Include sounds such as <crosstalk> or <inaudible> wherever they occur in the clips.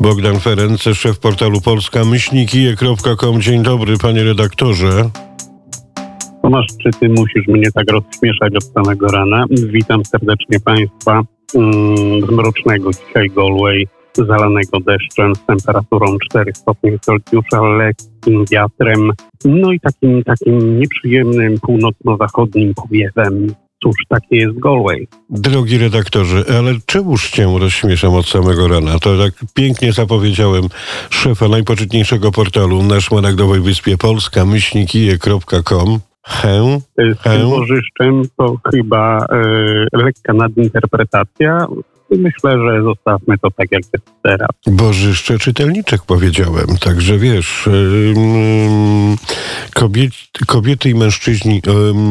Bogdan Ferenc, szef portalu polska myślnikije.com. Dzień dobry, panie redaktorze. Tomasz, czy ty musisz mnie tak rozśmieszać od samego rana? Witam serdecznie Państwa mm, z mrocznego dzisiaj Galway, zalanego deszczem z temperaturą 4 stopni Celsjusza, lekkim wiatrem, no i takim, takim nieprzyjemnym północno-zachodnim powiewem. Cóż, takie jest Galway. Drogi redaktorze, ale czemuż cię rozśmieszam od samego rana? To tak pięknie zapowiedziałem szefa najpoczytniejszego portalu na Szmaragdowej Wyspie Polska, myślnikije.com. Hę, Z tym hę. bożyszczem to chyba e, lekka nadinterpretacja. Myślę, że zostawmy to tak, jak jest teraz. Bożyszcze czytelniczek powiedziałem, także wiesz, kobiety i mężczyźni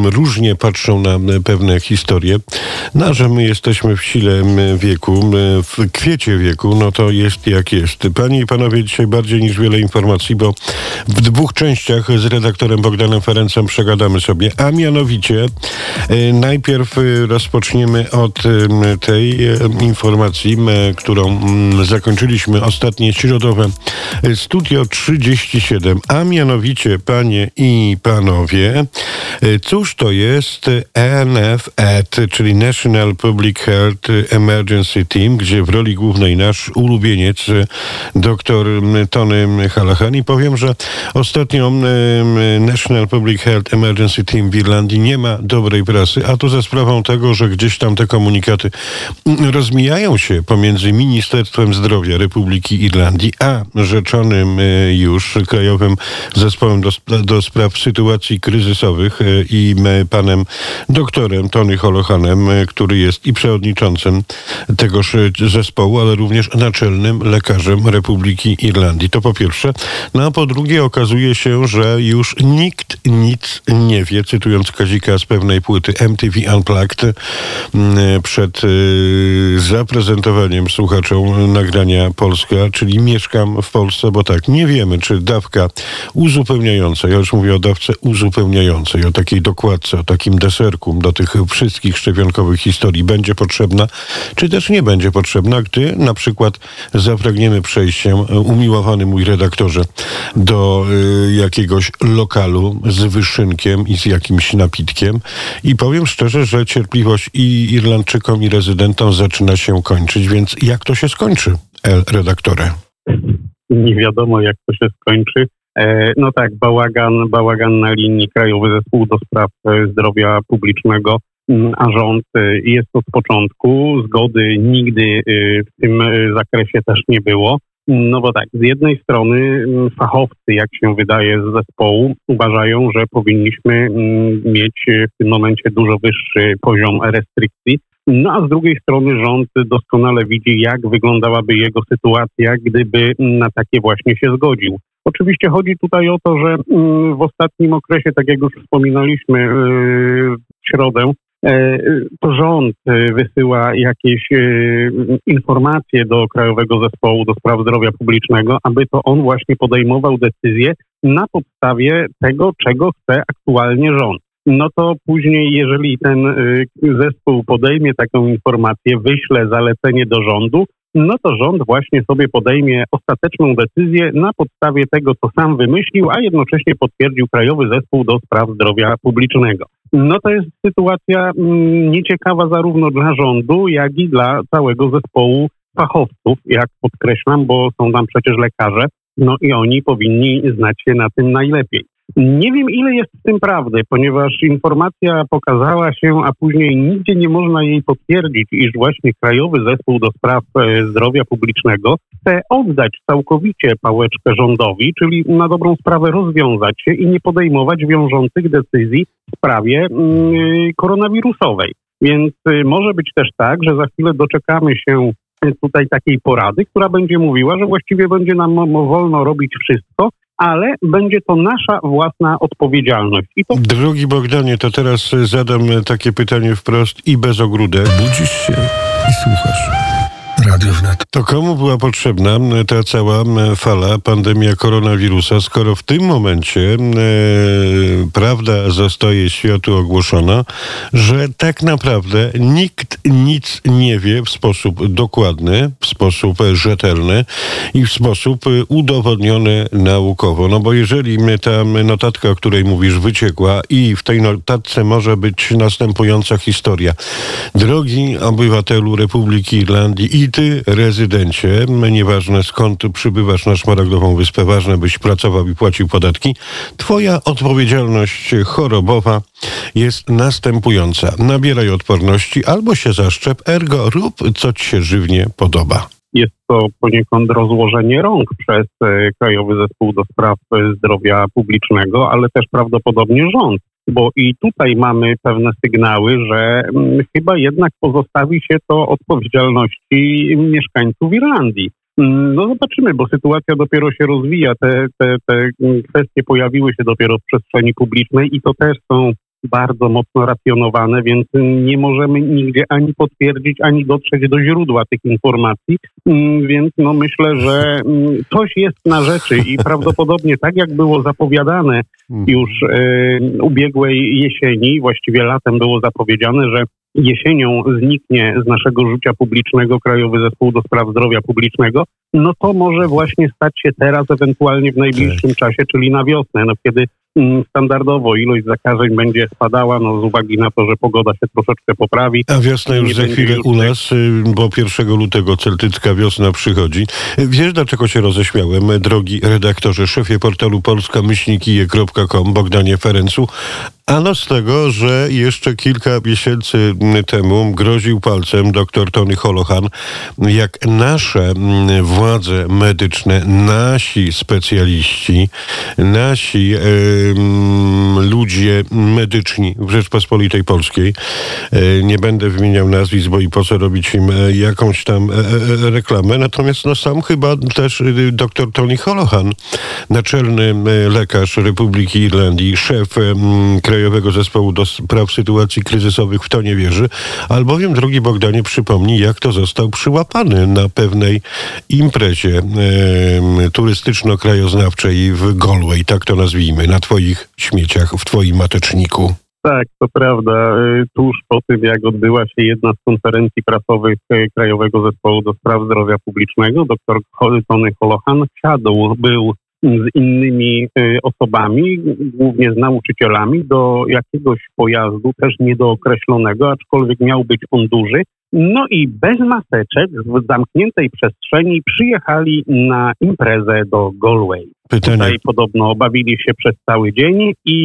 różnie patrzą na pewne historie. No, a że my jesteśmy w sile wieku, w kwiecie wieku, no to jest jak jest. Panie i panowie, dzisiaj bardziej niż wiele informacji, bo w dwóch częściach z redaktorem Bogdanem Ferencem przegadamy sobie, a mianowicie y, najpierw y, rozpoczniemy od tej informacji, którą mm, zakończyliśmy ostatnie środowe y, Studio 37, a mianowicie panie i panowie, y, cóż to jest NFET, czyli National Public Health Emergency Team, gdzie w roli głównej nasz ulubieniec dr Tony Hallahan i powiem, że ostatnio National Public Health Emergency Team w Irlandii nie ma dobrej prasy, a to za sprawą tego, że gdzieś tam te komunikaty mm, rozmijają się pomiędzy Ministerstwem Zdrowia Republiki Irlandii, a rzeczonym y, już Krajowym Zespołem do, do Spraw Sytuacji Kryzysowych y, i panem doktorem Tony Holohanem, y, który jest i przewodniczącym tegoż zespołu, ale również naczelnym lekarzem Republiki Irlandii. To po pierwsze. No a po drugie okazuje się, że już nikt nic nie wie, cytując Kazika z pewnej płyty MTV Unplugged przed zaprezentowaniem słuchaczom nagrania Polska, czyli mieszkam w Polsce, bo tak, nie wiemy, czy dawka uzupełniająca, ja już mówię o dawce uzupełniającej, o takiej dokładce, o takim deserku do tych wszystkich szczepionkowych historii będzie potrzebna, czy też nie będzie potrzebna, gdy na przykład zapragniemy przejść się, umiłowany mój redaktorze, do y, jakiegoś lokalu z wyszynkiem i z jakimś napitkiem i powiem szczerze, że cierpliwość i Irlandczykom i rezydentom zaczyna się kończyć, więc jak to się skończy, El redaktorze? Nie wiadomo, jak to się skończy. E, no tak, bałagan, bałagan na linii Krajowy Zespół do Spraw e, Zdrowia Publicznego, a rząd e, jest od początku. Zgody nigdy w tym zakresie też nie było. No bo tak, z jednej strony fachowcy, jak się wydaje z zespołu, uważają, że powinniśmy mieć w tym momencie dużo wyższy poziom restrykcji. No a z drugiej strony rząd doskonale widzi, jak wyglądałaby jego sytuacja, gdyby na takie właśnie się zgodził. Oczywiście chodzi tutaj o to, że mm, w ostatnim okresie, tak jak już wspominaliśmy yy, w środę, e, to rząd e, wysyła jakieś informacje do Krajowego Zespołu do Spraw Zdrowia Publicznego, aby to on właśnie podejmował decyzje na podstawie tego, czego chce aktualnie rząd. No to później, jeżeli ten y, zespół podejmie taką informację, wyśle zalecenie do rządu, no to rząd właśnie sobie podejmie ostateczną decyzję na podstawie tego, co sam wymyślił, a jednocześnie potwierdził Krajowy Zespół do Spraw Zdrowia Publicznego. No to jest sytuacja mm, nieciekawa zarówno dla rządu, jak i dla całego zespołu fachowców, jak podkreślam, bo są tam przecież lekarze, no i oni powinni znać się na tym najlepiej. Nie wiem, ile jest w tym prawdy, ponieważ informacja pokazała się, a później nigdzie nie można jej potwierdzić, iż właśnie Krajowy Zespół do Spraw e, Zdrowia Publicznego chce oddać całkowicie pałeczkę rządowi, czyli na dobrą sprawę rozwiązać się i nie podejmować wiążących decyzji w sprawie mm, koronawirusowej. Więc y, może być też tak, że za chwilę doczekamy się tutaj takiej porady, która będzie mówiła, że właściwie będzie nam wolno robić wszystko, ale będzie to nasza własna odpowiedzialność. I to Drogi Bogdanie, to teraz zadam takie pytanie wprost i bez ogródek. Budzisz się i słuchasz. Radio Wnet. To komu była potrzebna ta cała fala, pandemia koronawirusa, skoro w tym momencie e, prawda zostaje światu ogłoszona, że tak naprawdę nikt nic nie wie w sposób dokładny, w sposób rzetelny i w sposób udowodniony naukowo. No bo jeżeli ta notatka, o której mówisz, wyciekła i w tej notatce może być następująca historia. Drogi obywatelu Republiki Irlandii i ty, rezydencie, nieważne skąd przybywasz na Szmaragdową Wyspę, ważne byś pracował i płacił podatki, twoja odpowiedzialność chorobowa jest następująca. Nabieraj odporności albo się zaszczep, ergo rób, co ci się żywnie podoba. Jest to poniekąd rozłożenie rąk przez e, Krajowy Zespół do Spraw Zdrowia Publicznego, ale też prawdopodobnie rząd bo i tutaj mamy pewne sygnały, że mm, chyba jednak pozostawi się to odpowiedzialności mieszkańców Irlandii. Mm, no zobaczymy, bo sytuacja dopiero się rozwija, te, te, te kwestie pojawiły się dopiero w przestrzeni publicznej i to też są bardzo mocno racjonowane, więc nie możemy nigdzie ani potwierdzić, ani dotrzeć do źródła tych informacji, mm, więc no myślę, że mm, coś jest na rzeczy i <laughs> prawdopodobnie tak jak było zapowiadane już y, ubiegłej jesieni, właściwie latem było zapowiedziane, że jesienią zniknie z naszego życia publicznego Krajowy Zespół do Spraw Zdrowia Publicznego, no to może właśnie stać się teraz, ewentualnie w najbliższym tak. czasie, czyli na wiosnę, no kiedy standardowo ilość zakażeń będzie spadała, no z uwagi na to, że pogoda się troszeczkę poprawi. A wiosna już za chwilę już... u nas, y, bo 1 lutego celtycka wiosna przychodzi. Wiesz, dlaczego się roześmiałem, drogi redaktorze, szefie portalu polska-kije.com, Bogdanie Ferencu? Ano z tego, że jeszcze kilka miesięcy temu groził palcem dr Tony Holohan, jak nasze władze medyczne, nasi specjaliści, nasi e, ludzie medyczni w Rzeczpospolitej Polskiej, e, nie będę wymieniał nazwisk, bo i po co robić im e, jakąś tam e, e, reklamę, natomiast no sam chyba też dr Tony Holohan, naczelny lekarz Republiki Irlandii, szef kraju Krajowego Zespołu do Spraw Sytuacji Kryzysowych w to nie wierzy, albowiem, drogi Bogdanie, przypomni, jak to został przyłapany na pewnej imprezie e, turystyczno-krajoznawczej w Galway, tak to nazwijmy, na twoich śmieciach, w twoim mateczniku. Tak, to prawda. E, tuż po tym, jak odbyła się jedna z konferencji prasowych e, Krajowego Zespołu do Spraw Zdrowia Publicznego, dr Tony Holohan wsiadł, był z innymi y, osobami, głównie z nauczycielami, do jakiegoś pojazdu, też niedookreślonego, aczkolwiek miał być on duży. No i bez maseczek w zamkniętej przestrzeni przyjechali na imprezę do Galway. Pytanie. Tutaj podobno bawili się przez cały dzień i,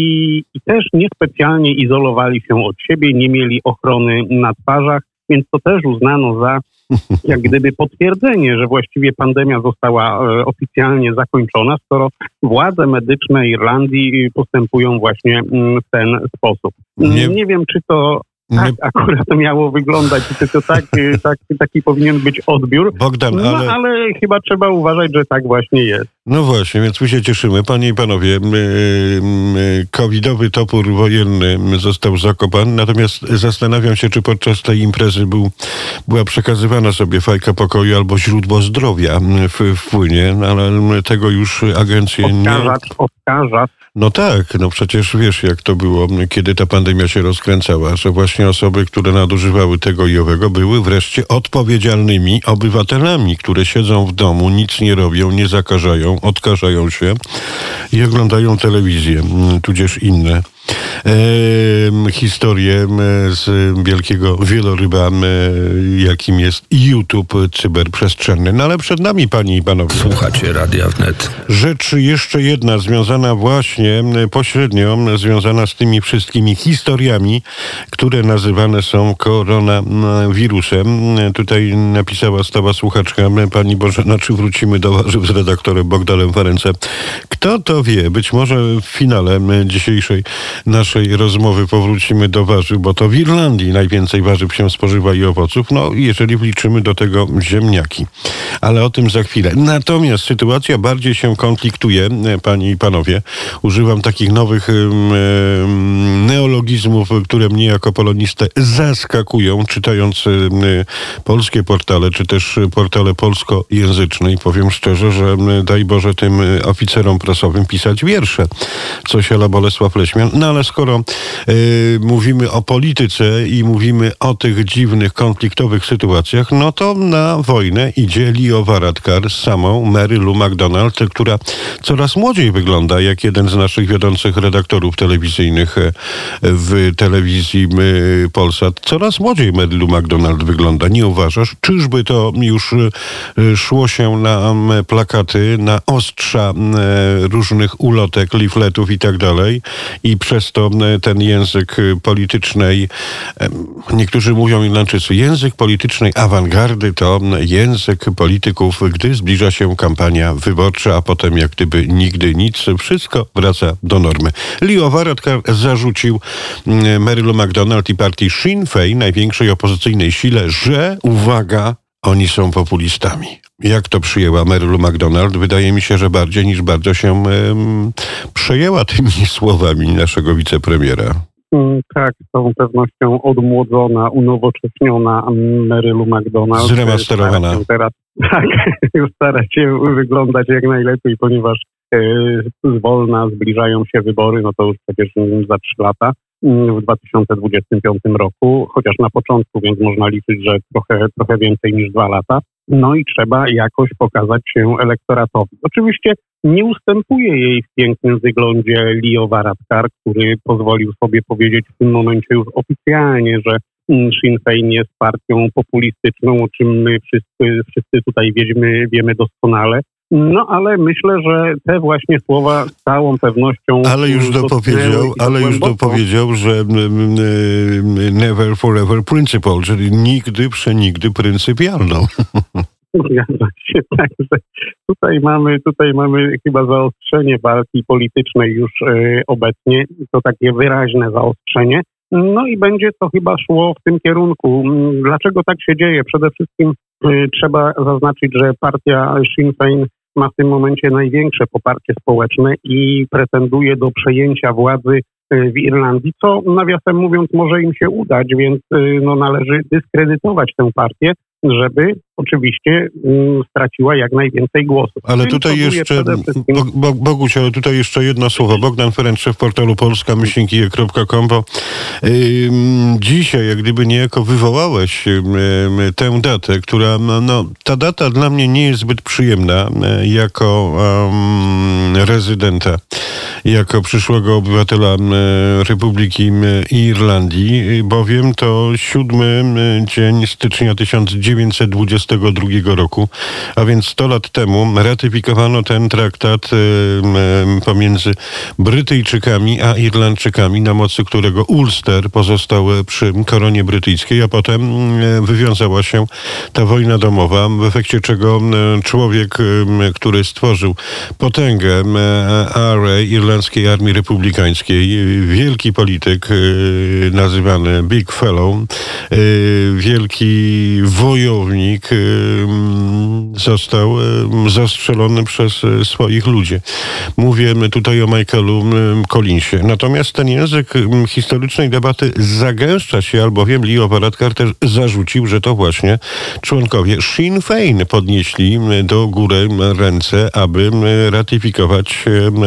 i też niespecjalnie izolowali się od siebie, nie mieli ochrony na twarzach, więc to też uznano za jak gdyby potwierdzenie, że właściwie pandemia została e, oficjalnie zakończona, skoro władze medyczne Irlandii postępują właśnie mm, w ten sposób. Nie, nie wiem, czy to tak akurat to miało wyglądać, to tak, y, tak, taki powinien być odbiór. Bogdan, no, ale... ale chyba trzeba uważać, że tak właśnie jest. No właśnie, więc my się cieszymy. Panie i panowie, covidowy topór wojenny został zakopany, natomiast zastanawiam się, czy podczas tej imprezy był, była przekazywana sobie fajka pokoju albo źródło zdrowia wpłynie, no, ale tego już agencje oskarżacz, nie... Oskarżacz no tak, no przecież wiesz jak to było, kiedy ta pandemia się rozkręcała, że właśnie osoby, które nadużywały tego i owego były wreszcie odpowiedzialnymi obywatelami, które siedzą w domu, nic nie robią, nie zakażają, odkażają się i oglądają telewizję, tudzież inne historię z wielkiego wieloryba, jakim jest YouTube cyberprzestrzenny. No ale przed nami, panie i panowie. Słuchacie Radia Wnet. Rzecz jeszcze jedna, związana właśnie pośrednio, związana z tymi wszystkimi historiami, które nazywane są koronawirusem. Tutaj napisała stała słuchaczka, pani Boże, znaczy wrócimy do warzyw z redaktorem Bogdanem Ferencem. Kto to wie? Być może w finale dzisiejszej naszej rozmowy powrócimy do warzyw, bo to w Irlandii najwięcej warzyw się spożywa i owoców, no jeżeli wliczymy do tego ziemniaki. Ale o tym za chwilę. Natomiast sytuacja bardziej się konfliktuje, panie i panowie. Używam takich nowych neologizmów, które mnie jako polonistę zaskakują, czytając polskie portale, czy też portale polskojęzyczne i powiem szczerze, że daj Boże tym oficerom prasowym pisać wiersze. Coś ala Bolesław Leśmian. No ale skoro y, mówimy o polityce i mówimy o tych dziwnych, konfliktowych sytuacjach, no to na wojnę idzie Leo Varadkar z samą Mary Lou McDonald, która coraz młodziej wygląda, jak jeden z naszych wiodących redaktorów telewizyjnych e, w telewizji Polsat. Coraz młodziej Mary Lou McDonald wygląda. Nie uważasz? Czyżby to już y, szło się na plakaty, na ostrza różnych ulotek, leafletów i tak dalej i przez to ten język politycznej, niektórzy mówią Irlandczycy, język politycznej awangardy to język polityków, gdy zbliża się kampania wyborcza, a potem jak gdyby nigdy nic, wszystko wraca do normy. Leo Varadkar zarzucił Marylu McDonald i partii Sinn Féin, największej opozycyjnej sile, że, uwaga, oni są populistami. Jak to przyjęła Marylu McDonald? Wydaje mi się, że bardziej niż bardzo się um, przejęła tymi <laughs> słowami naszego wicepremiera. Mm, tak, z całą pewnością odmłodzona, unowocześniona Marylu McDonald. Zremasterowana. Teraz, <laughs> tak, już stara się wyglądać jak najlepiej, ponieważ e, zwolna zbliżają się wybory, no to już przecież za trzy lata w 2025 roku, chociaż na początku, więc można liczyć, że trochę, trochę więcej niż dwa lata. No i trzeba jakoś pokazać się elektoratowi. Oczywiście nie ustępuje jej w pięknym wyglądzie Leo Varadkar, który pozwolił sobie powiedzieć w tym momencie już oficjalnie, że Sinn Féin jest partią populistyczną, o czym my wszyscy, wszyscy tutaj wiemy, wiemy doskonale. No ale myślę, że te właśnie słowa z całą pewnością. Ale już dopowiedział, ale już dopowiedział, że never forever principle, czyli nigdy przenigdy pryncypialną. <laughs> Zgadza się. Także tutaj mamy, tutaj mamy chyba zaostrzenie walki politycznej już y, obecnie. To takie wyraźne zaostrzenie. No i będzie to chyba szło w tym kierunku. Dlaczego tak się dzieje? Przede wszystkim y, trzeba zaznaczyć, że partia Sinn Féin ma w tym momencie największe poparcie społeczne i pretenduje do przejęcia władzy y, w Irlandii, co nawiasem mówiąc może im się udać, więc y, no, należy dyskredytować tę partię, żeby oczywiście um, straciła jak najwięcej głosów. Ale tutaj jeszcze, Bo, Boguś, ale tutaj jeszcze jedno słowo. Bogdan Ferenc, w portalu polska-kije.com, bo yy, dzisiaj jak gdyby niejako wywołałeś yy, tę datę, która, no, no, ta data dla mnie nie jest zbyt przyjemna yy, jako rezydenta jako przyszłego obywatela Republiki Irlandii, bowiem to siódmy dzień stycznia 1922 roku, a więc 100 lat temu ratyfikowano ten traktat pomiędzy Brytyjczykami a Irlandczykami, na mocy którego Ulster pozostał przy koronie brytyjskiej, a potem wywiązała się ta wojna domowa, w efekcie czego człowiek, który stworzył potęgę RA, Irlandii, Irlandzkiej Armii Republikańskiej, wielki polityk y, nazywany Big Fellow, y, wielki wojownik został zastrzelony przez swoich ludzi. Mówię tutaj o Michaelu Collinsie. Natomiast ten język historycznej debaty zagęszcza się, albowiem Leo Varadkar też zarzucił, że to właśnie członkowie Sinn Féin podnieśli do góry ręce, aby ratyfikować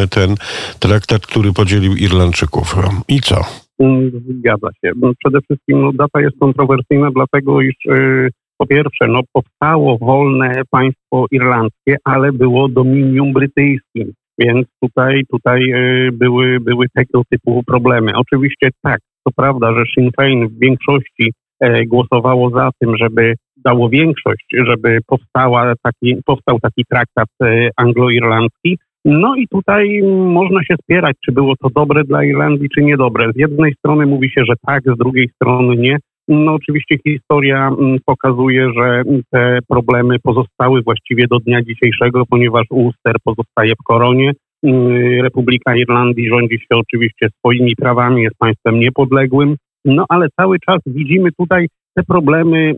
ten traktat, który podzielił Irlandczyków. I co? Mm, zgadza się. No, przede wszystkim no, data jest kontrowersyjna, dlatego iż yy, po pierwsze, no, powstało wolne państwo irlandzkie, ale było dominium brytyjskim. Więc tutaj, tutaj yy, były, były tego typu problemy. Oczywiście tak, to prawda, że Sinn Féin w większości e, głosowało za tym, żeby dało większość, żeby powstała taki, powstał taki traktat e, anglo-irlandzki, no i tutaj można się spierać, czy było to dobre dla Irlandii, czy niedobre. Z jednej strony mówi się, że tak, z drugiej strony nie. No oczywiście historia mm, pokazuje, że te problemy pozostały właściwie do dnia dzisiejszego, ponieważ Ulster pozostaje w koronie. Republika Irlandii rządzi się oczywiście swoimi prawami, jest państwem niepodległym, no ale cały czas widzimy tutaj te problemy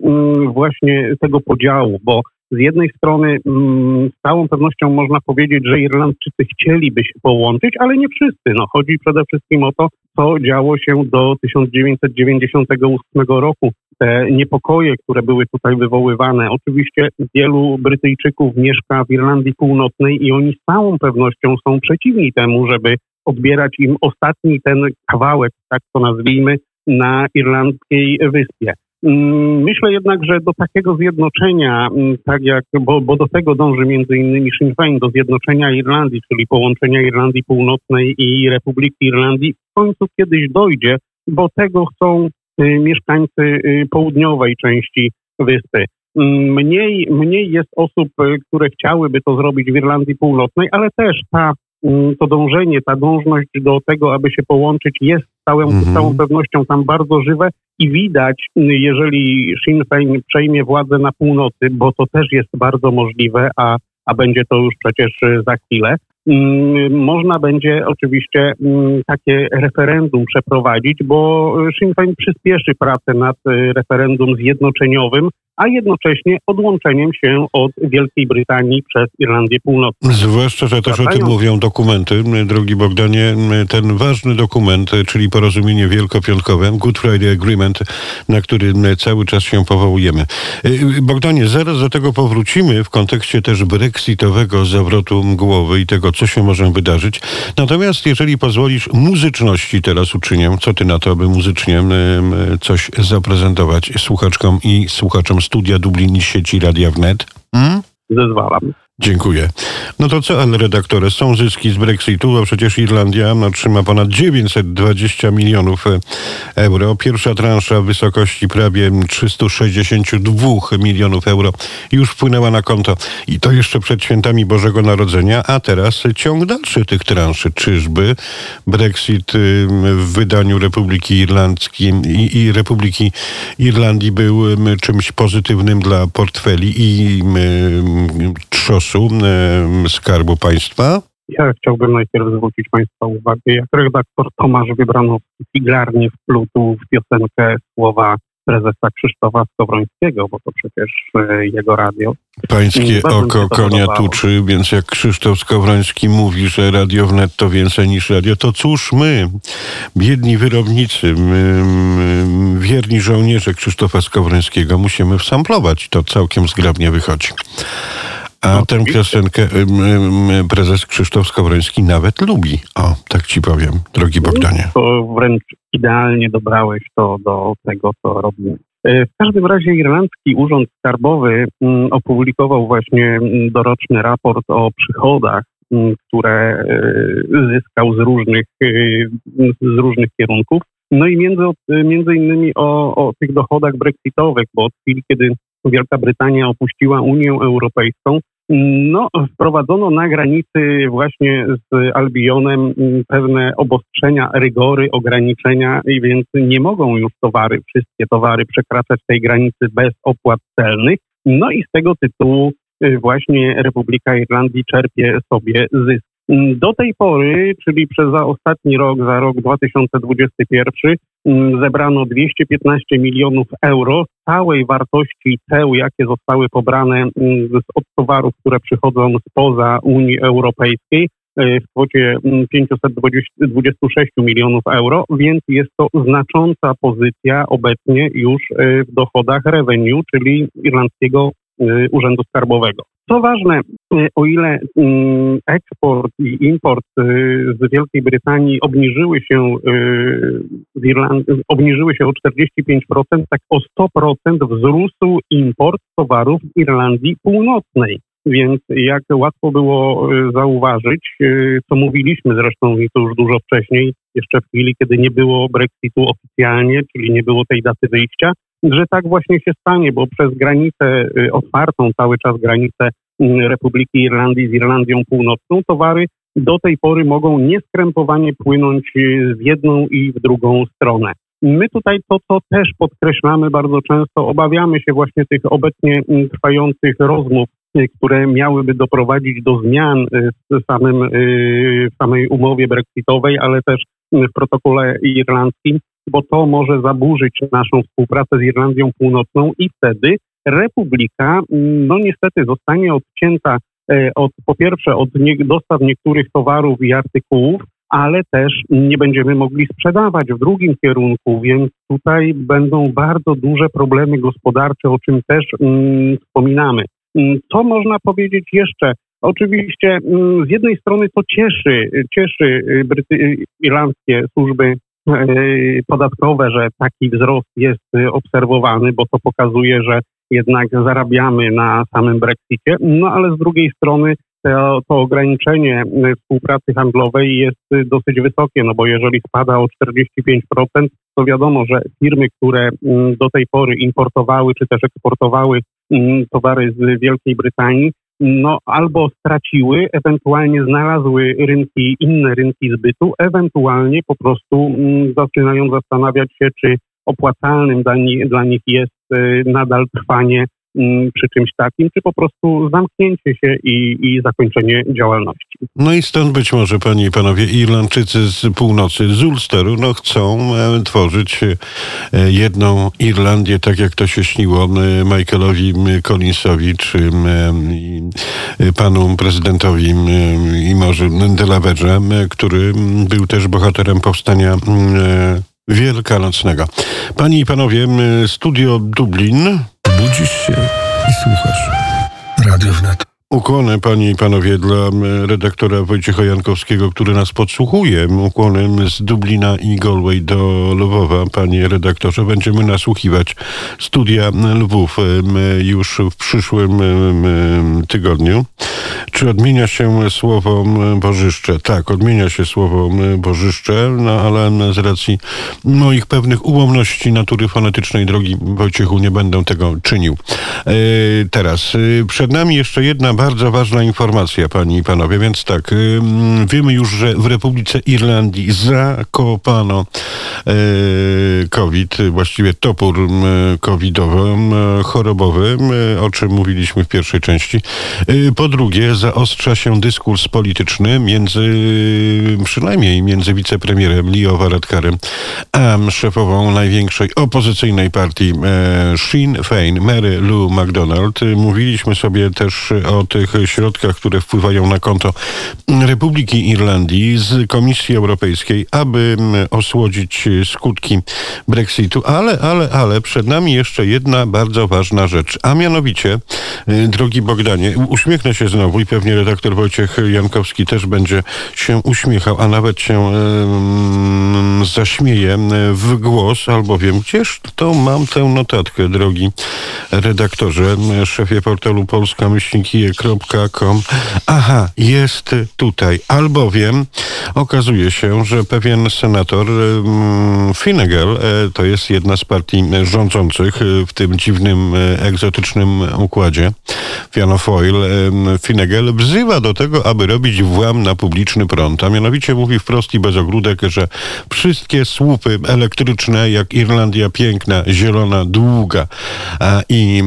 właśnie tego podziału, bo z jednej strony mm, z całą pewnością można powiedzieć, że Irlandczycy chcieliby się połączyć, ale nie wszyscy. No, chodzi przede wszystkim o to, co działo się do 1998 roku. Te niepokoje, które były tutaj wywoływane. Oczywiście wielu Brytyjczyków mieszka w Irlandii Północnej i oni z całą pewnością są przeciwni temu, żeby odbierać im ostatni ten kawałek, tak to nazwijmy, na irlandzkiej wyspie. Mm, myślę jednak, że do takiego zjednoczenia, mm, tak jak, bo, bo, do tego dąży między innymi Sinn Féin, do zjednoczenia Irlandii, czyli połączenia Irlandii Północnej i Republiki Irlandii, w końcu kiedyś dojdzie, bo tego chcą y, mieszkańcy y, południowej części wyspy. Mm, mniej, mniej jest osób, y, które chciałyby to zrobić w Irlandii Północnej, ale też ta to dążenie, ta dążność do tego, aby się połączyć jest całą, mhm. całą pewnością tam bardzo żywe i widać, jeżeli Sinn Féin przejmie władzę na północy, bo to też jest bardzo możliwe, a, a będzie to już przecież za chwilę, mm, można będzie oczywiście mm, takie referendum przeprowadzić, bo Sinn Féin przyspieszy pracę nad y, referendum zjednoczeniowym, a jednocześnie odłączeniem się od Wielkiej Brytanii przez Irlandię Północną. Zwłaszcza, że też o tym mówią dokumenty, drogi Bogdanie, ten ważny dokument, czyli porozumienie wielkopiątkowe, Good Friday Agreement, na który cały czas się powołujemy. Y, Bogdanie, zaraz do tego powrócimy w kontekście też brexitowego zawrotu głowy i tego, co się może wydarzyć. Natomiast jeżeli pozwolisz, muzyczności teraz uczynię. Co ty na to, aby muzycznie coś zaprezentować słuchaczkom i słuchaczom studia Dublin i sieci Radia Wnet? Hmm? Zezwalam. Dziękuję. No to co, ale redaktorze, są zyski z Brexitu, bo przecież Irlandia otrzyma ponad 920 milionów e, euro. Pierwsza transza w wysokości prawie 362 milionów euro już wpłynęła na konto i to jeszcze przed świętami Bożego Narodzenia, a teraz ciąg dalszy tych transzy. Czyżby Brexit y, w wydaniu Republiki Irlandzkiej i, Republiki Irlandii był czymś pozytywnym dla portfeli i trzosu Skarbu Państwa? Ja chciałbym najpierw zwrócić Państwa uwagę, jak redaktor Tomasz Wybranowski figlarnie wplótł w piosenkę słowa prezesa Krzysztofa Skowrońskiego, bo to przecież e, jego radio. Pańskie oko konia tuczy, więc jak Krzysztof Skowroński mówi, że Radio Wnet to więcej niż radio, to cóż my, biedni wyrobnicy, my, my, wierni żołnierze Krzysztofa Skowrońskiego musimy wsamplować. To całkiem zgrabnie wychodzi. A tę piosenkę prezes Krzysztof Skowroński nawet lubi. O, tak ci powiem, drogi Bogdanie. To wręcz idealnie dobrałeś to do tego, co robimy. W każdym razie Irlandzki Urząd Skarbowy opublikował właśnie doroczny raport o przychodach, które e, zyskał z różnych, z różnych kierunków. No i między, między innymi o, o tych dochodach brexitowych, bo od chwili, kiedy Wielka Brytania opuściła Unię Europejską, no, wprowadzono na granicy właśnie z Albionem pewne obostrzenia, rygory, ograniczenia, i więc nie mogą już towary, wszystkie towary przekraczać tej granicy bez opłat celnych. No i z tego tytułu y, właśnie Republika Irlandii czerpie sobie zysk. Do tej pory, czyli przez ostatni rok, za rok 2021, mm, zebrano 215 milionów euro całej wartości ceł, jakie zostały pobrane mm, od towarów, które przychodzą spoza Unii Europejskiej e, w kwocie 526 mm, milionów euro, więc jest to znacząca pozycja obecnie już e, w dochodach revenue, czyli irlandzkiego e, Urzędu Skarbowego. Co ważne, y, o ile mm, eksport i import y, z Wielkiej Brytanii obniżyły się y, Irlandii, obniżyły się o 45%, tak o 100% wzrósł import towarów z Irlandii Północnej. Więc jak łatwo było zauważyć, co mówiliśmy zresztą i to już dużo wcześniej, jeszcze w chwili, kiedy nie było Brexitu oficjalnie, czyli nie było tej daty wyjścia, że tak właśnie się stanie, bo przez granicę y, otwartą, cały czas granicę mm, Republiki Irlandii z Irlandią Północną, towary do tej pory mogą nieskrępowanie płynąć y, w jedną i w drugą stronę. My tutaj to, co też podkreślamy bardzo często, obawiamy się właśnie tych obecnie mm, trwających rozmów które miałyby doprowadzić do zmian w, samym, w samej umowie brexitowej, ale też w protokole irlandzkim, bo to może zaburzyć naszą współpracę z Irlandią Północną i wtedy Republika, no niestety, zostanie odcięta od, po pierwsze od nie, dostaw niektórych towarów i artykułów, ale też nie będziemy mogli sprzedawać w drugim kierunku, więc tutaj będą bardzo duże problemy gospodarcze, o czym też mm, wspominamy. Mm, co można powiedzieć jeszcze? Oczywiście mm, z jednej strony to cieszy, cieszy y, Bryty, y, irlandzkie służby podatkowe, że taki wzrost jest obserwowany, bo to pokazuje, że jednak zarabiamy na samym Brexicie, no ale z drugiej strony to, to ograniczenie współpracy handlowej jest dosyć wysokie, no bo jeżeli spada o 45%, to wiadomo, że firmy, które do tej pory importowały czy też eksportowały towary z Wielkiej Brytanii, no albo straciły, ewentualnie znalazły rynki, inne rynki zbytu, ewentualnie po prostu zaczynają zastanawiać się, czy opłacalnym dla nich, dla nich jest y, nadal trwanie Mm, przy czymś takim, czy po prostu zamknięcie się i, i zakończenie działalności. No i stąd być może, panie i panowie, Irlandczycy z północy, z Ulsteru, no chcą e, tworzyć e, jedną Irlandię, tak jak to się śniło e, Michaelowi Collinsowi, czy panu prezydentowi i może Delavedrze, który był też bohaterem powstania wielkanocnego. Panie i panowie, studio Dublin Budzisz się i słuchasz. Radio wnet. Ukłony, panie i panowie, dla redaktora Wojciecha Jankowskiego, który nas podsłuchuje. Ukłony z Dublina i Galway do Lwowa. Panie redaktorze, będziemy nasłuchiwać studia Lwów już w przyszłym tygodniu. Czy odmienia się słowo bożyszcze? Tak, odmienia się słowo bożyszcze, no ale z racji moich pewnych ułomności natury fonetycznej, drogi Wojciechu, nie będę tego czynił. E, teraz, e, przed nami jeszcze jedna bardzo ważna informacja, panie i panowie, więc tak, e, wiemy już, że w Republice Irlandii zakopano COVID, właściwie topór covidowy, chorobowy, o czym mówiliśmy w pierwszej części. Po drugie, zaostrza się dyskurs polityczny między, przynajmniej między wicepremierem Leo Varadkarem a szefową największej opozycyjnej partii e, Sinn Féin, Mary Lou MacDonald. Mówiliśmy sobie też o tych środkach, które wpływają na konto Republiki Irlandii z Komisji Europejskiej, aby osłodzić skutki Brexitu. Ale, ale, ale przed nami jeszcze jedna bardzo ważna rzecz, a mianowicie, e, drogi Bogdanie, uśmiechnę się znowu i pewnie redaktor Wojciech Jankowski też będzie się uśmiechał, a nawet się yy, zaśmieje w głos, albowiem gdzież to mam tę notatkę, drogi redaktorze, szefie portalu polskamyślnikije.com. Aha, jest tutaj, albowiem okazuje się, że pewien senator Finnegal, e, to jest jedna z partii rządzących w tym dziwnym, e, egzotycznym układzie, Fianna Foil, Finnegal wzywa do tego, aby robić włam na publiczny prąd, a mianowicie mówi wprost i bez ogródek, że wszystkie słupy elektryczne, jak Irlandia piękna, zielona, długa a i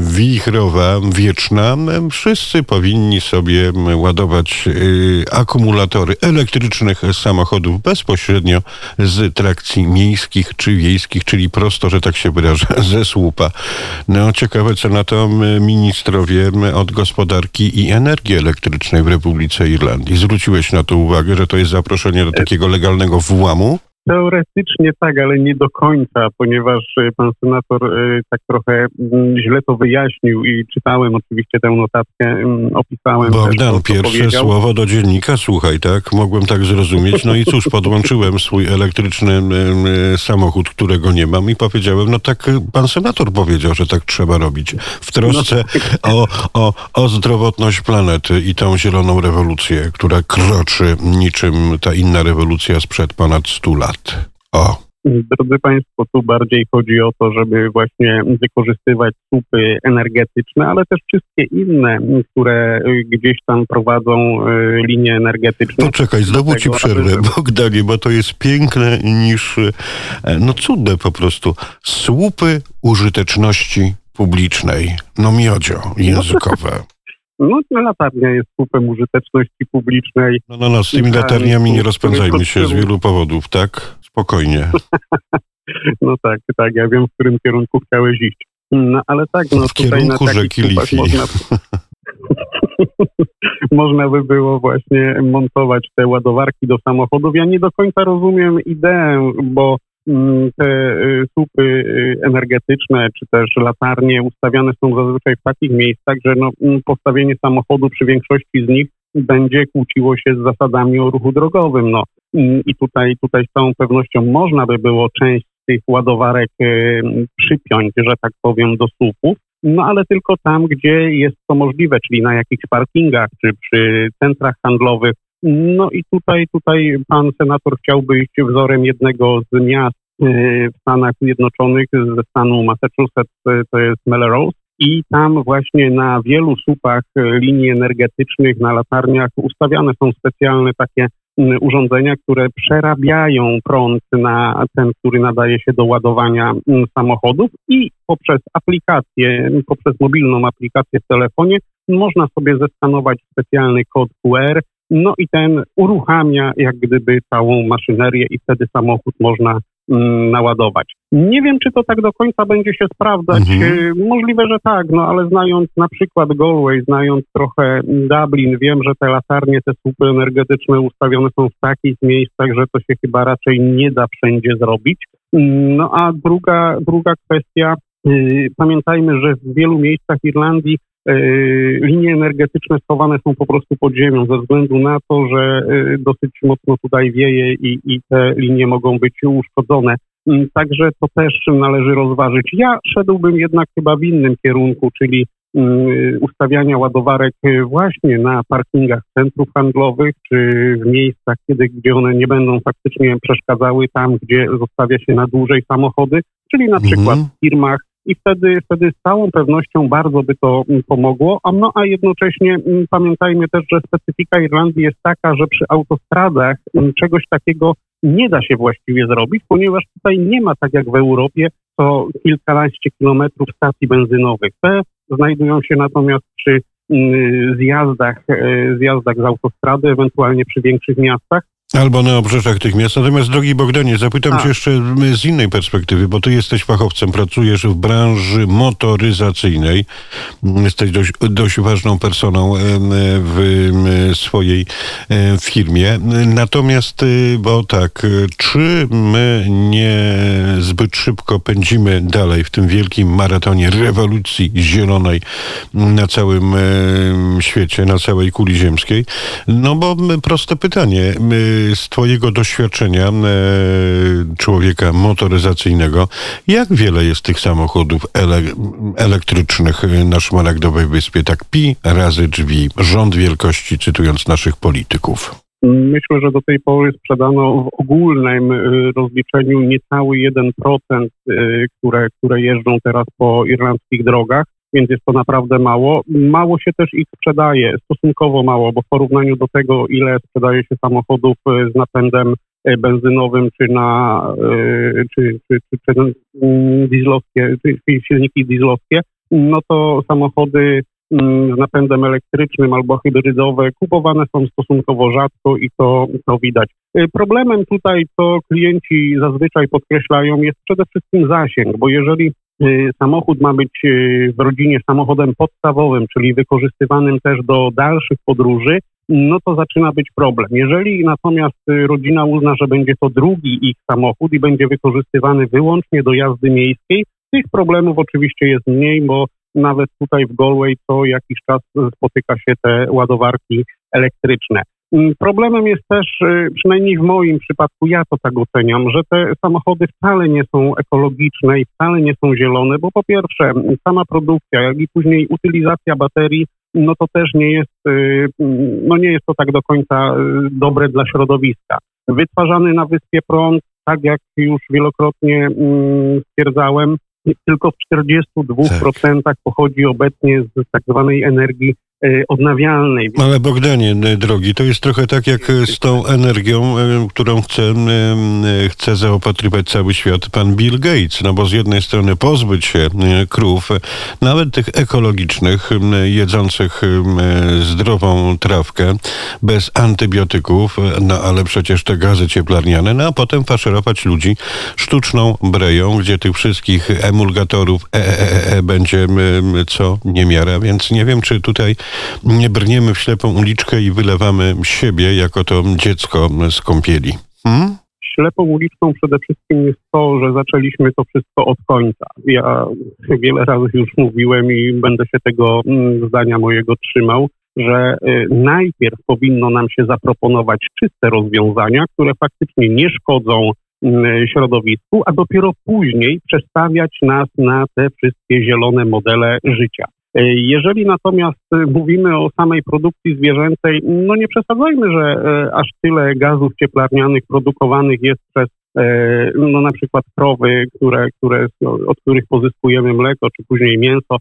wichrowa, wieczna, wszyscy powinni sobie ładować y, akumulatory elektrycznych samochodów bezpośrednio z trakcji miejskich czy wiejskich, czyli prosto, że tak się wyrażę, <laughs> ze słupa. No ciekawe, co na to ministrowie od gospodarki i energii elektrycznej w Republice Irlandii. Zwróciłeś na to uwagę, że to jest zaproszenie do takiego legalnego włamu? Teoretycznie tak, ale nie do końca, ponieważ e, pan senator e, tak trochę mm, źle to wyjaśnił i czytałem oczywiście tę notatkę, mm, opisałem. Bogdan, to, pierwsze powiedział. słowo do dziennika, słuchaj, tak? Mogłem tak zrozumieć. No i cóż, podłączyłem swój elektryczny samochód, którego nie mam i powiedziałem, no tak pan senator powiedział, że tak trzeba robić. W trosce no tak. o, o, o zdrowotność planety i tą zieloną rewolucję, która kroczy niczym ta inna rewolucja sprzed ponad 100 lat lat. O. Drodzy Państwo, tu bardziej chodzi o to, żeby właśnie wykorzystywać słupy energetyczne, ale też wszystkie inne, które gdzieś tam prowadzą y, linie energetyczne. Poczekaj, znowu Ci przerwę, aby... Bogdanie, bo to jest piękne niż, e, no cudne po prostu. Słupy użyteczności publicznej. No miodzio językowe. No, latarnia jest słupem użyteczności publicznej. No, no, no, z tymi latarniami nie rozpędzajmy się z wielu powodów, tak? Spokojnie. <laughs> No tak, tak, ja wiem, w którym kierunku chciałeś iść. No ale tak, no w tutaj kierunku na rzeki Lifi. Można, <laughs> można by było właśnie montować te ładowarki do samochodów. Ja nie do końca rozumiem ideę, bo te y, słupy y, energetyczne czy też latarnie ustawiane są zazwyczaj w takich miejscach, że no, mm, postawienie samochodu przy większości z nich będzie kłóciło się z zasadami o ruchu drogowym. No. Mm, I tutaj, tutaj z całą pewnością można by było część tych ładowarek y, przypiąć, że tak powiem, do słupów, no ale tylko tam, gdzie jest to możliwe, czyli na jakichś parkingach czy przy centrach handlowych. No i tutaj, tutaj pan senator chciałby iść wzorem jednego z miast y, w Stanach Zjednoczonych, ze stanu Massachusetts, y, to jest Melrose. I tam właśnie na wielu słupach linii energetycznych, na latarniach ustawiane są specjalne takie urządzenia, które przerabiają prąd na ten, który nadaje się do ładowania samochodów i poprzez aplikację, poprzez mobilną aplikację w telefonie można sobie zeskanować specjalny kod QR, no i ten uruchamia jak gdyby całą maszynerię i wtedy samochód można Mm, naładować. Nie wiem, czy to tak do końca będzie się sprawdzać. Mhm. E, możliwe, że tak, no ale znając na przykład Galway, znając trochę Dublin, wiem, że te latarnie, te słupy energetyczne ustawione są w takich miejscach, że to się chyba raczej nie da wszędzie zrobić. Mm, no a druga, druga kwestia, y, pamiętajmy, że w wielu miejscach Irlandii linie energetyczne schowane są po prostu pod ziemią ze względu na to, że e, dosyć mocno tutaj wieje i, i te linie mogą być uszkodzone. Mm, także to też należy rozważyć. Ja szedłbym jednak chyba w innym kierunku, czyli mm, ustawiania ładowarek właśnie na parkingach centrów handlowych, czy w miejscach, kiedy, gdzie one nie będą faktycznie przeszkadzały tam, gdzie zostawia się na dłużej samochody, czyli na przykład w firmach, i wtedy, wtedy z całą pewnością bardzo by to mm, pomogło. A, no, a jednocześnie mm, pamiętajmy też, że specyfika Irlandii jest taka, że przy autostradach mm, czegoś takiego nie da się właściwie zrobić, ponieważ tutaj nie ma tak jak w Europie to kilkanaście kilometrów stacji benzynowych. Te znajdują się natomiast przy zjazdach, e, zjazdach z autostrady, ewentualnie przy większych miastach. Albo na obrzeżach tych miast. Natomiast, drogi Bogdanie, zapytam A. cię jeszcze z innej perspektywy, bo ty jesteś fachowcem, pracujesz w branży motoryzacyjnej. Jesteś dość, dość ważną personą w swojej firmie. Natomiast, y, bo tak, czy my nie zbyt szybko pędzimy dalej w tym wielkim maratonie rewolucji zielonej na całym świecie, na całej kuli ziemskiej? No bo proste pytanie z Twojego doświadczenia e, człowieka motoryzacyjnego, jak wiele jest tych samochodów ele elektrycznych na Szmaragdowej Wyspie? Tak pi razy drzwi, rząd wielkości, cytując naszych polityków. Myślę, że do tej pory sprzedano w ogólnym e, rozliczeniu niecały 1%, e, które, które jeżdżą teraz po irlandzkich drogach więc jest to naprawdę mało. Mało się też ich sprzedaje, stosunkowo mało, bo w porównaniu do tego, ile sprzedaje się samochodów e, z napędem e, benzynowym, czy na e, czy, czy, czy, czy mm, dieslowskie, czy silniki dieslowskie, no to samochody mm, z napędem elektrycznym albo hybrydowe kupowane są stosunkowo rzadko i to, to widać. Problemem tutaj, co klienci zazwyczaj podkreślają, jest przede wszystkim zasięg, bo jeżeli samochód ma być y, w rodzinie samochodem podstawowym, czyli wykorzystywanym też do dalszych podróży, no to zaczyna być problem. Jeżeli natomiast y, rodzina uzna, że będzie to drugi ich samochód i będzie wykorzystywany wyłącznie do jazdy miejskiej, tych problemów oczywiście jest mniej, bo nawet tutaj w Galway co jakiś czas spotyka się te ładowarki elektryczne. Mm, problemem jest też, y, przynajmniej w moim przypadku, ja to tak oceniam, że te samochody wcale nie są ekologiczne i wcale nie są zielone, bo po pierwsze sama produkcja, jak i później utylizacja baterii, no to też nie jest, y, no nie jest to tak do końca y, dobre dla środowiska. Wytwarzany na wyspie prąd, tak jak już wielokrotnie mm, stwierdzałem, tylko w 42% tak. pochodzi obecnie z tak zwanej energii odnawialnej. Ale Bogdanie, y, drogi, to jest trochę tak jak z tą energią, którą chce, chce zaopatrywać cały świat pan Bill Gates. No bo z jednej strony pozbyć się krów, nawet tych ekologicznych, jedzących zdrową trawkę, bez antybiotyków, no ale przecież te gazy cieplarniane, no a potem faszerować ludzi sztuczną breją, gdzie tych wszystkich emulgatorów e, e, e, e będzie co niemiara, więc nie wiem, czy tutaj nie brniemy w ślepą uliczkę i wylewamy siebie jako to dziecko z kąpieli. Hmm? Ślepą uliczką przede wszystkim jest to, że zaczęliśmy to wszystko od końca. Ja wiele razy już mówiłem i będę się tego mm, zdania mojego trzymał, że y, najpierw powinno nam się zaproponować czyste rozwiązania, które faktycznie nie szkodzą mm, środowisku, a dopiero później przestawiać nas na te wszystkie zielone modele życia. E, jeżeli natomiast e, mówimy o samej produkcji zwierzęcej, no nie przesadzajmy, że e, aż tyle gazów cieplarnianych produkowanych jest przez no na przykład krowy, które, które, od których pozyskujemy mleko, czy później mięso,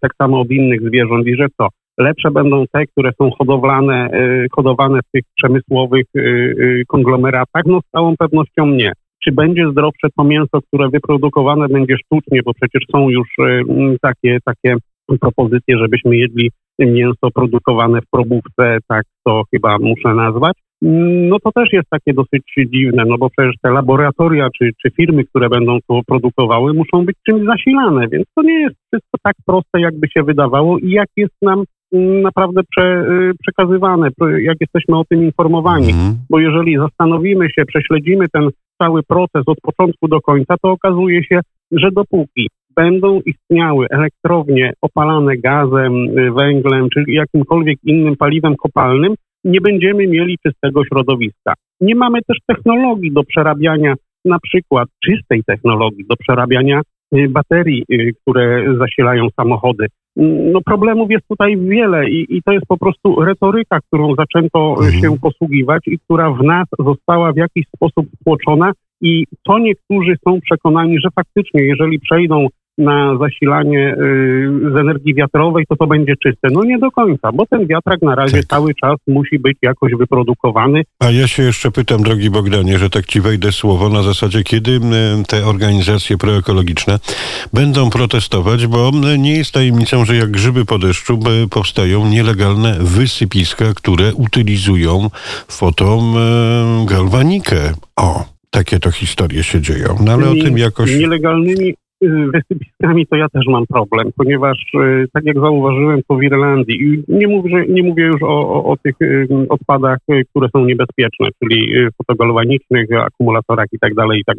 tak samo od innych zwierząt i że co? Lepsze będą te, które są hodowlane, hodowane w tych przemysłowych konglomeratach? No z całą pewnością nie. Czy będzie zdrowsze to mięso, które wyprodukowane będzie sztucznie, bo przecież są już takie, takie propozycję, żebyśmy jedli mięso produkowane w probówce, tak to chyba muszę nazwać. No to też jest takie dosyć dziwne, no bo przecież te laboratoria czy, czy firmy, które będą to produkowały, muszą być czymś zasilane, więc to nie jest wszystko tak proste, jakby się wydawało i jak jest nam naprawdę prze, y, przekazywane, jak jesteśmy o tym informowani. Mhm. Bo jeżeli zastanowimy się, prześledzimy ten cały proces od początku do końca, to okazuje się, że dopóki będą istniały elektrownie opalane gazem, y, węglem czy jakimkolwiek innym paliwem kopalnym, nie będziemy mieli czystego środowiska. Nie mamy też technologii do przerabiania, na przykład czystej technologii do przerabiania y, baterii, y, które zasilają samochody. No problemów jest tutaj wiele i, i to jest po prostu retoryka, którą zaczęto mhm. się posługiwać i która w nas została w jakiś sposób stłoczona i to niektórzy są przekonani, że faktycznie jeżeli przejdą na zasilanie y, z energii wiatrowej, to to będzie czyste. No nie do końca, bo ten wiatrak na razie tak. cały czas musi być jakoś wyprodukowany. A ja się jeszcze pytam, drogi Bogdanie, że tak ci wejdę słowo na zasadzie, kiedy y, te organizacje proekologiczne będą protestować, bo y, nie jest tajemnicą, że jak grzyby po deszczu powstają nielegalne wysypiska, które utylizują fotogalwanikę. O, takie to historie się dzieją. No ale o tym jakoś... Nielegalnymi wysypiskami to ja też mam problem, ponieważ y, tak jak zauważyłem to w Irlandii i nie mówię, nie mówię już o, o, o tych y, odpadach, y, które są niebezpieczne, czyli fotogalwanicznych, akumulatorach i tak dalej, i tak.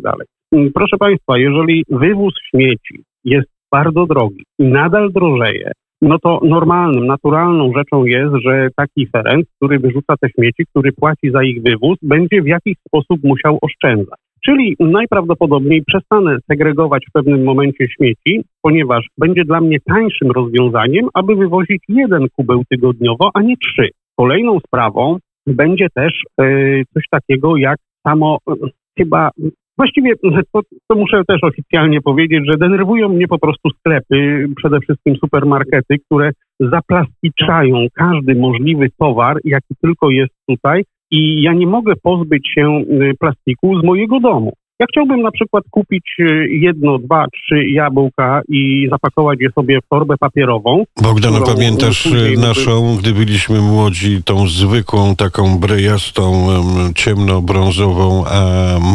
Mm, proszę Państwa, jeżeli wywóz śmieci jest bardzo drogi i nadal drożeje, no to normalnym, naturalną rzeczą jest, że taki Ferenc, który wyrzuca te śmieci, który płaci za ich wywóz, będzie w jakiś sposób musiał oszczędzać. Czyli najprawdopodobniej przestanę segregować w pewnym momencie śmieci, ponieważ będzie dla mnie tańszym rozwiązaniem, aby wywozić jeden kubeł tygodniowo, a nie trzy. Kolejną sprawą będzie też e, coś takiego jak samo e, chyba Właściwie to, to, muszę też oficjalnie powiedzieć, że denerwują mnie po prostu sklepy, przede wszystkim supermarkety, które zaplasticzają każdy możliwy towar, jaki tylko jest tutaj i ja nie mogę pozbyć się y, plastiku z mojego domu. Ja chciałbym na przykład kupić y, jedno, dwa, trzy jabłka i zapakować je sobie w torbę papierową. Bogdana, pamiętasz y, naszą, gdy byliśmy młodzi, tą zwykłą, taką brejastą, ciemno-brązową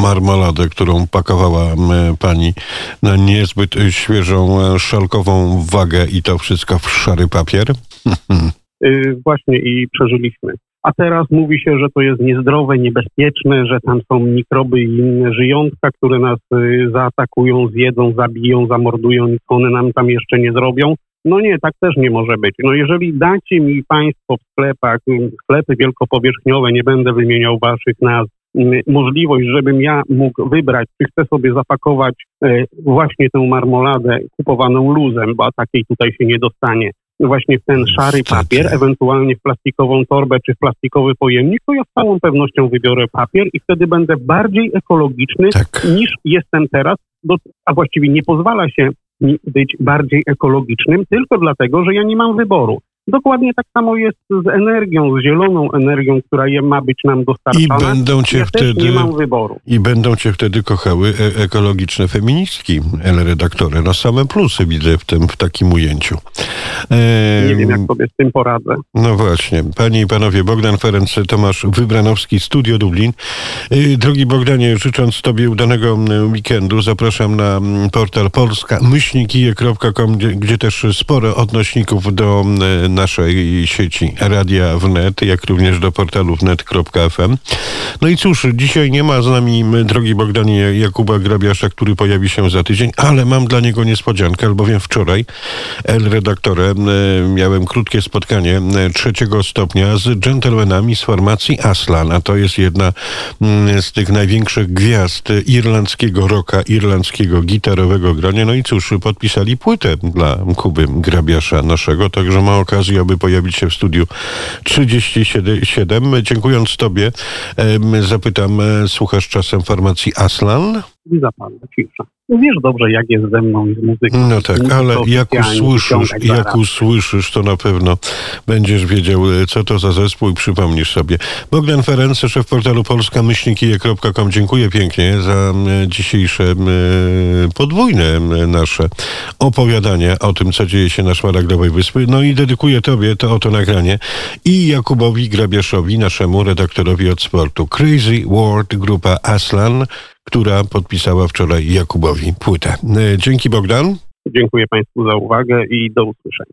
marmoladę, którą pakowała pani na niezbyt świeżą, szalkową wagę i to wszystko w szary papier? <laughs> Właśnie i przeżyliśmy a teraz mówi się, że to jest niezdrowe, niebezpieczne, że tam są mikroby i inne żyjątka, które nas y, zaatakują, zjedzą, zabiją, zamordują, nic one nam tam jeszcze nie zrobią. No nie, tak też nie może być. No jeżeli dacie mi Państwo w sklepach, y, sklepy wielkopowierzchniowe, nie będę wymieniał Waszych nazw, y, możliwość, żebym ja mógł wybrać, czy chcę sobie zapakować właśnie tę marmoladę kupowaną luzem, bo takiej tutaj się nie dostanie, właśnie w ten szary papier, ewentualnie w plastikową torbę czy w plastikowy pojemnik, to ja z całą pewnością wybiorę papier i wtedy będę bardziej ekologiczny tak. niż jestem teraz, a właściwie nie pozwala się być bardziej ekologicznym tylko dlatego, że ja nie mam wyboru. Dokładnie tak samo jest z energią, z zieloną energią, która je ma być nam I dostarczana. będą cię ja wtedy... nie mam wyboru. I będą cię wtedy kochały e- ekologiczne feministki, El redaktorze. Na same plusy widzę w tym, w takim ujęciu. E, Nie wiem, jak sobie z tym poradzę. No właśnie. Panie i panowie, Bogdan Ferenc, Tomasz Wybranowski, Studio Dublin. Y, Drogi Bogdanie, życząc Tobie udanego weekendu, zapraszam na portal polska myślnikije.com, gdzie, gdzie też sporo odnośników do naszej sieci Radia Wnet, jak również do portalu wnet.fm. No i cóż, dzisiaj nie ma z nami, drogi Bogdanie, Jakuba Grabiasza, który pojawi się za tydzień, ale mam dla niego niespodziankę, albowiem wczoraj El redaktorem miałem krótkie spotkanie e, trzeciego stopnia z dżentelmenami z formacji Aslan, a to jest jedna mm, z tych największych gwiazd irlandzkiego rocka, irlandzkiego gitarowego grania. No i cóż, podpisali płytę dla Kuby Grabiasza naszego, także ma okazję, aby pojawić się w studiu 37. Dziękując Tobie, zapytam, e, słuchasz czasem formacji Aslan? Zapadła cisza. Wiesz dobrze, jak jest ze mną i z muzyką. No tak, ale jak usłyszysz, jak usłyszysz, to na pewno będziesz wiedział, e, co to za zespół i przypomnisz sobie. Bogdan Ferenc, szef portalu polska-kije.com. Dziękuję pięknie za dzisiejsze podwójne nasze opowiadania o tym, co dzieje się na Szmaragdowej Wyspy. No i dedykuję Tobie to oto nagranie i Jakubowi Grabiaszowi, naszemu redaktorowi od sportu. Crazy World, grupa Aslan, która podpisała wczoraj Jakubowi płytę. E, Dzięki Bogdan. Dziękuję Państwu za uwagę i do usłyszenia.